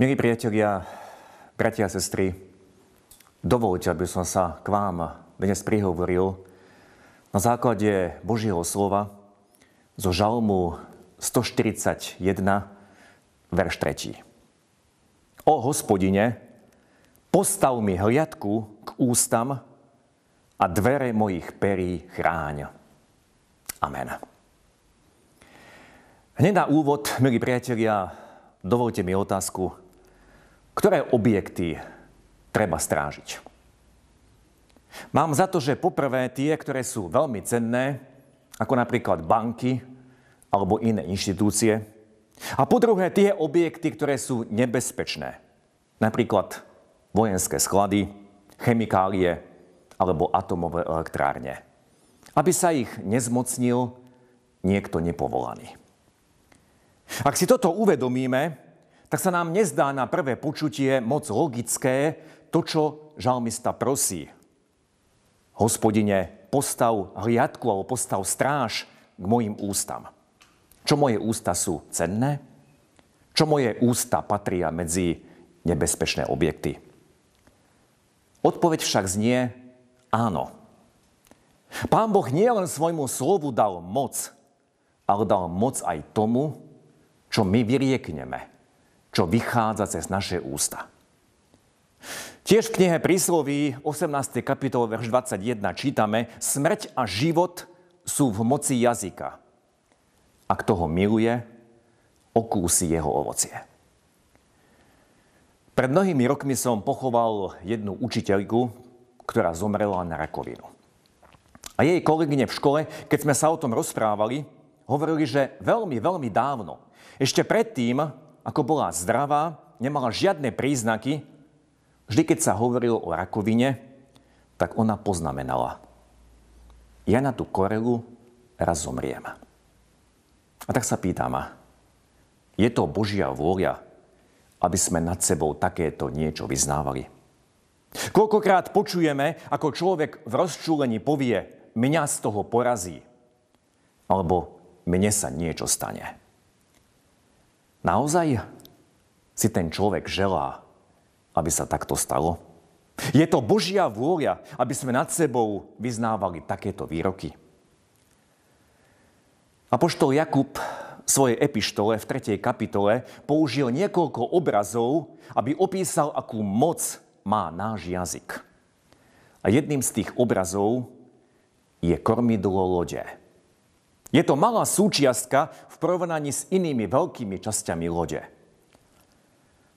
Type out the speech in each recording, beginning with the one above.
Milí priatelia, bratia a sestry, dovolte, aby som sa k vám dnes prihovoril na základe Božieho slova zo Žalmu 141, verš 3. O hospodine, postav mi hliadku k ústam a dvere mojich perí chráň. Amen. Hneď na úvod, milí priatelia, dovolte mi otázku, ktoré objekty treba strážiť? Mám za to, že poprvé tie, ktoré sú veľmi cenné, ako napríklad banky alebo iné inštitúcie. A po druhé tie objekty, ktoré sú nebezpečné. Napríklad vojenské sklady, chemikálie alebo atomové elektrárne. Aby sa ich nezmocnil niekto nepovolaný. Ak si toto uvedomíme, tak sa nám nezdá na prvé počutie moc logické to, čo žalmista prosí. Hospodine, postav hliadku alebo postav stráž k mojim ústam. Čo moje ústa sú cenné? Čo moje ústa patria medzi nebezpečné objekty? Odpoveď však znie áno. Pán Boh nie len svojmu slovu dal moc, ale dal moc aj tomu, čo my vyriekneme – čo vychádza cez naše ústa. Tiež v knihe Prísloví 18. kapitol verš 21 čítame Smrť a život sú v moci jazyka. A kto ho miluje, okúsi jeho ovocie. Pred mnohými rokmi som pochoval jednu učiteľku, ktorá zomrela na rakovinu. A jej kolegyne v škole, keď sme sa o tom rozprávali, hovorili, že veľmi, veľmi dávno, ešte predtým, ako bola zdravá, nemala žiadne príznaky, vždy keď sa hovorilo o rakovine, tak ona poznamenala. Ja na tú korelu raz zomriem. A tak sa pýtam, je to Božia vôľa, aby sme nad sebou takéto niečo vyznávali? Koľkokrát počujeme, ako človek v rozčúlení povie, mňa z toho porazí, alebo mne sa niečo stane. Naozaj si ten človek želá, aby sa takto stalo? Je to Božia vôľa, aby sme nad sebou vyznávali takéto výroky? Apoštol Jakub v svojej epištole v 3. kapitole použil niekoľko obrazov, aby opísal, akú moc má náš jazyk. A jedným z tých obrazov je kormidlo lode. Je to malá súčiastka v porovnaní s inými veľkými časťami lode.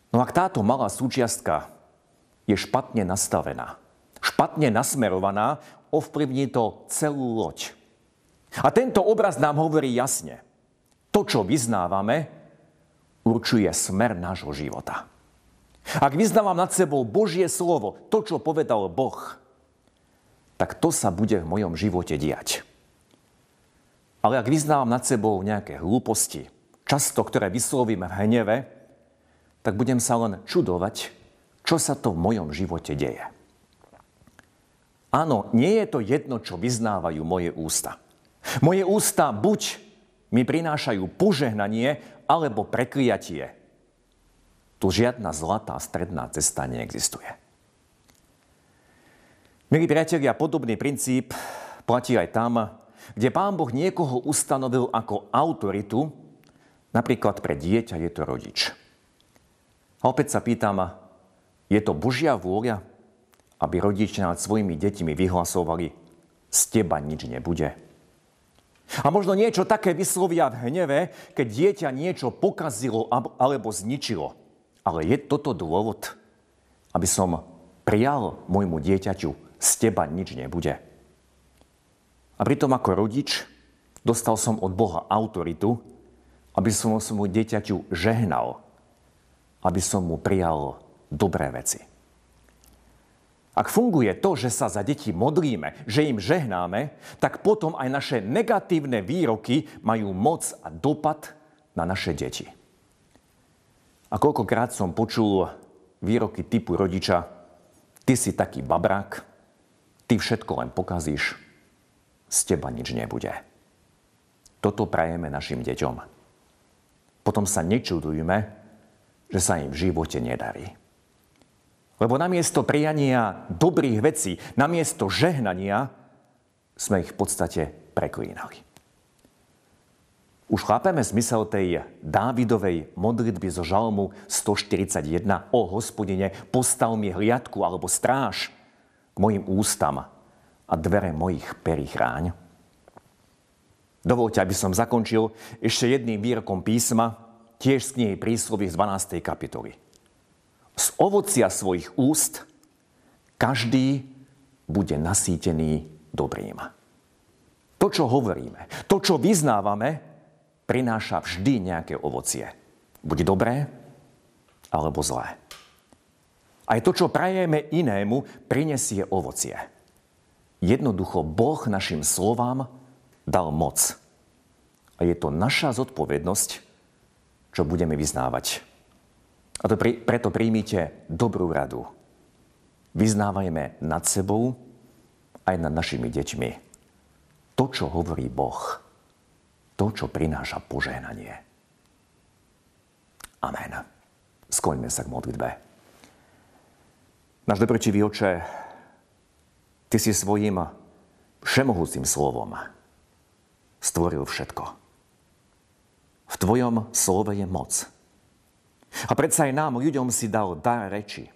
No ak táto malá súčiastka je špatne nastavená, špatne nasmerovaná, ovplyvní to celú loď. A tento obraz nám hovorí jasne. To, čo vyznávame, určuje smer nášho života. Ak vyznávam nad sebou Božie slovo, to, čo povedal Boh, tak to sa bude v mojom živote diať. Ale ak vyznávam nad sebou nejaké hlúposti, často ktoré vyslovím v hneve, tak budem sa len čudovať, čo sa to v mojom živote deje. Áno, nie je to jedno, čo vyznávajú moje ústa. Moje ústa buď mi prinášajú požehnanie, alebo prekliatie. Tu žiadna zlatá stredná cesta neexistuje. Milí priatelia, podobný princíp platí aj tam, kde pán Boh niekoho ustanovil ako autoritu, napríklad pre dieťa je to rodič. A opäť sa pýtam, je to Božia vôľa, aby rodičia nad svojimi deťmi vyhlasovali, z teba nič nebude. A možno niečo také vyslovia v hneve, keď dieťa niečo pokazilo alebo zničilo. Ale je toto dôvod, aby som prijal môjmu dieťaťu, z teba nič nebude. A pritom ako rodič dostal som od Boha autoritu, aby som svojmu dieťaťu žehnal, aby som mu prijal dobré veci. Ak funguje to, že sa za deti modlíme, že im žehnáme, tak potom aj naše negatívne výroky majú moc a dopad na naše deti. A koľkokrát som počul výroky typu rodiča, ty si taký babrák, ty všetko len pokazíš, z teba nič nebude. Toto prajeme našim deťom. Potom sa nečudujme, že sa im v živote nedarí. Lebo namiesto prijania dobrých vecí, namiesto žehnania, sme ich v podstate preklínali. Už chápeme zmysel tej Dávidovej modlitby zo žalmu 141 o hospodine, postav mi hliadku alebo stráž k mojim ústam a dvere mojich perí chráň. Dovolte, aby som zakončil ešte jedným výrokom písma, tiež z knihy príslovy z 12. kapitoly. Z ovocia svojich úst každý bude nasýtený dobrým. To, čo hovoríme, to, čo vyznávame, prináša vždy nejaké ovocie. Buď dobré, alebo zlé. Aj to, čo prajeme inému, prinesie ovocie. Jednoducho Boh našim slovám dal moc. A je to naša zodpovednosť, čo budeme vyznávať. A to pri, preto príjmite dobrú radu. Vyznávajme nad sebou aj nad našimi deťmi. To, čo hovorí Boh. To, čo prináša požehnanie. Amen. Skloňme sa k modlitbe. Náš dobročivý oče, Ty si svojim všemohúcim slovom stvoril všetko. V Tvojom slove je moc. A predsa aj nám, ľuďom, si dal dar reči.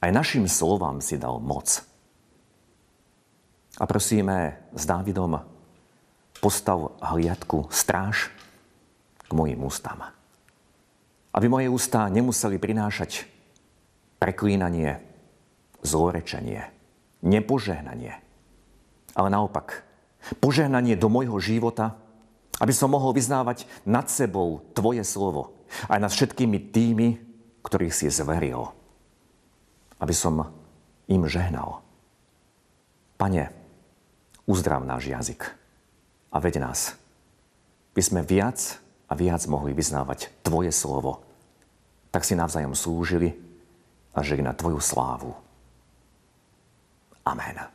Aj našim slovám si dal moc. A prosíme s Dávidom, postav hliadku stráž k mojim ústam. Aby moje ústa nemuseli prinášať preklínanie, zlorečenie, nepožehnanie, ale naopak požehnanie do môjho života, aby som mohol vyznávať nad sebou Tvoje slovo aj nad všetkými tými, ktorých si zveril. Aby som im žehnal. Pane, uzdrav náš jazyk a veď nás, by sme viac a viac mohli vyznávať Tvoje slovo. Tak si navzájom slúžili a žili na Tvoju slávu. Amen.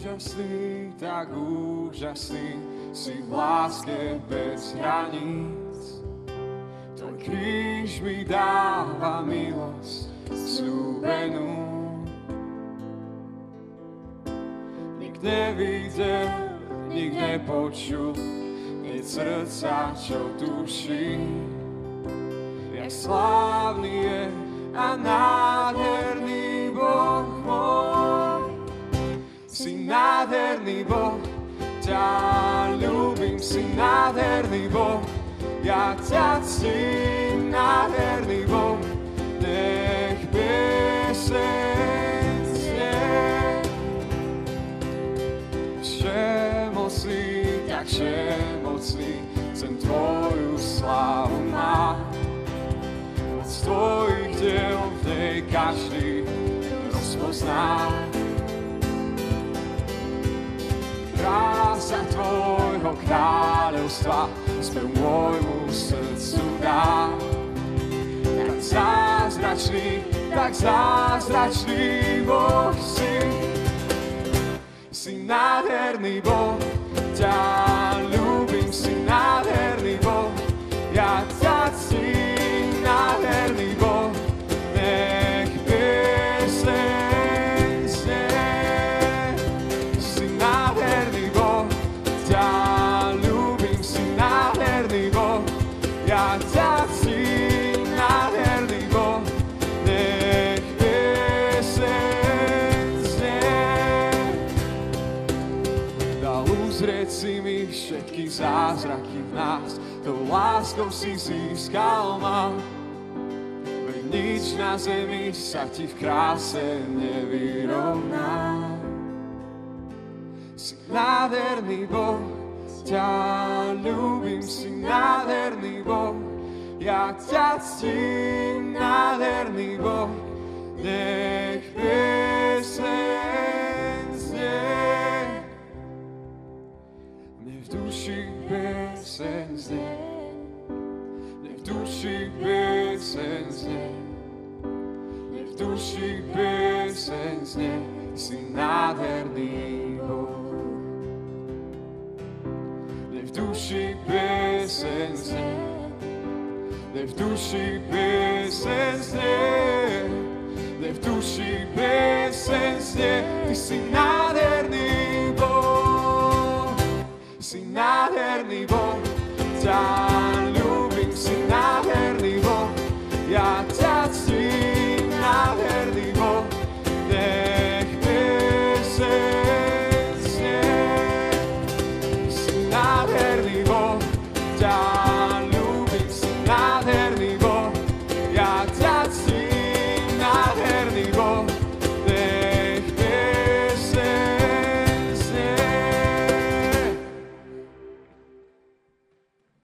úžasný, tak úžasný, si v láske bez hraníc. Tvoj kríž mi dáva milosť Nik nevidel, nik nepočul, nie srdca, čo tuší. Jak slávny je a nádherný Boh môj. Si nádherný Boh, ťa ľúbim, si nádherný Boh, ja ťa ctím, nádherný Boh, tak všemocný, chcem Tvoju slávu má. Od Tvojich diel v nej každý rozpozná. krása Tvojho kráľovstva spev môjmu srdcu dá. Tak zázračný, tak zázračný Boh si. Si nádherný Boh, ťa zázraky v nás, to láskou si získal ma. Veď nič na zemi sa ti v kráse nevyrovná. Si nádherný Boh, ťa ľúbim, si nádherný Boh, ja ťa ctím, nádherný Boh, nech pieseň znie duši pieseň znie, nech duši pieseň znie, nech v duši pieseň znie, si nádherný pieseň znie, nech v duši pieseň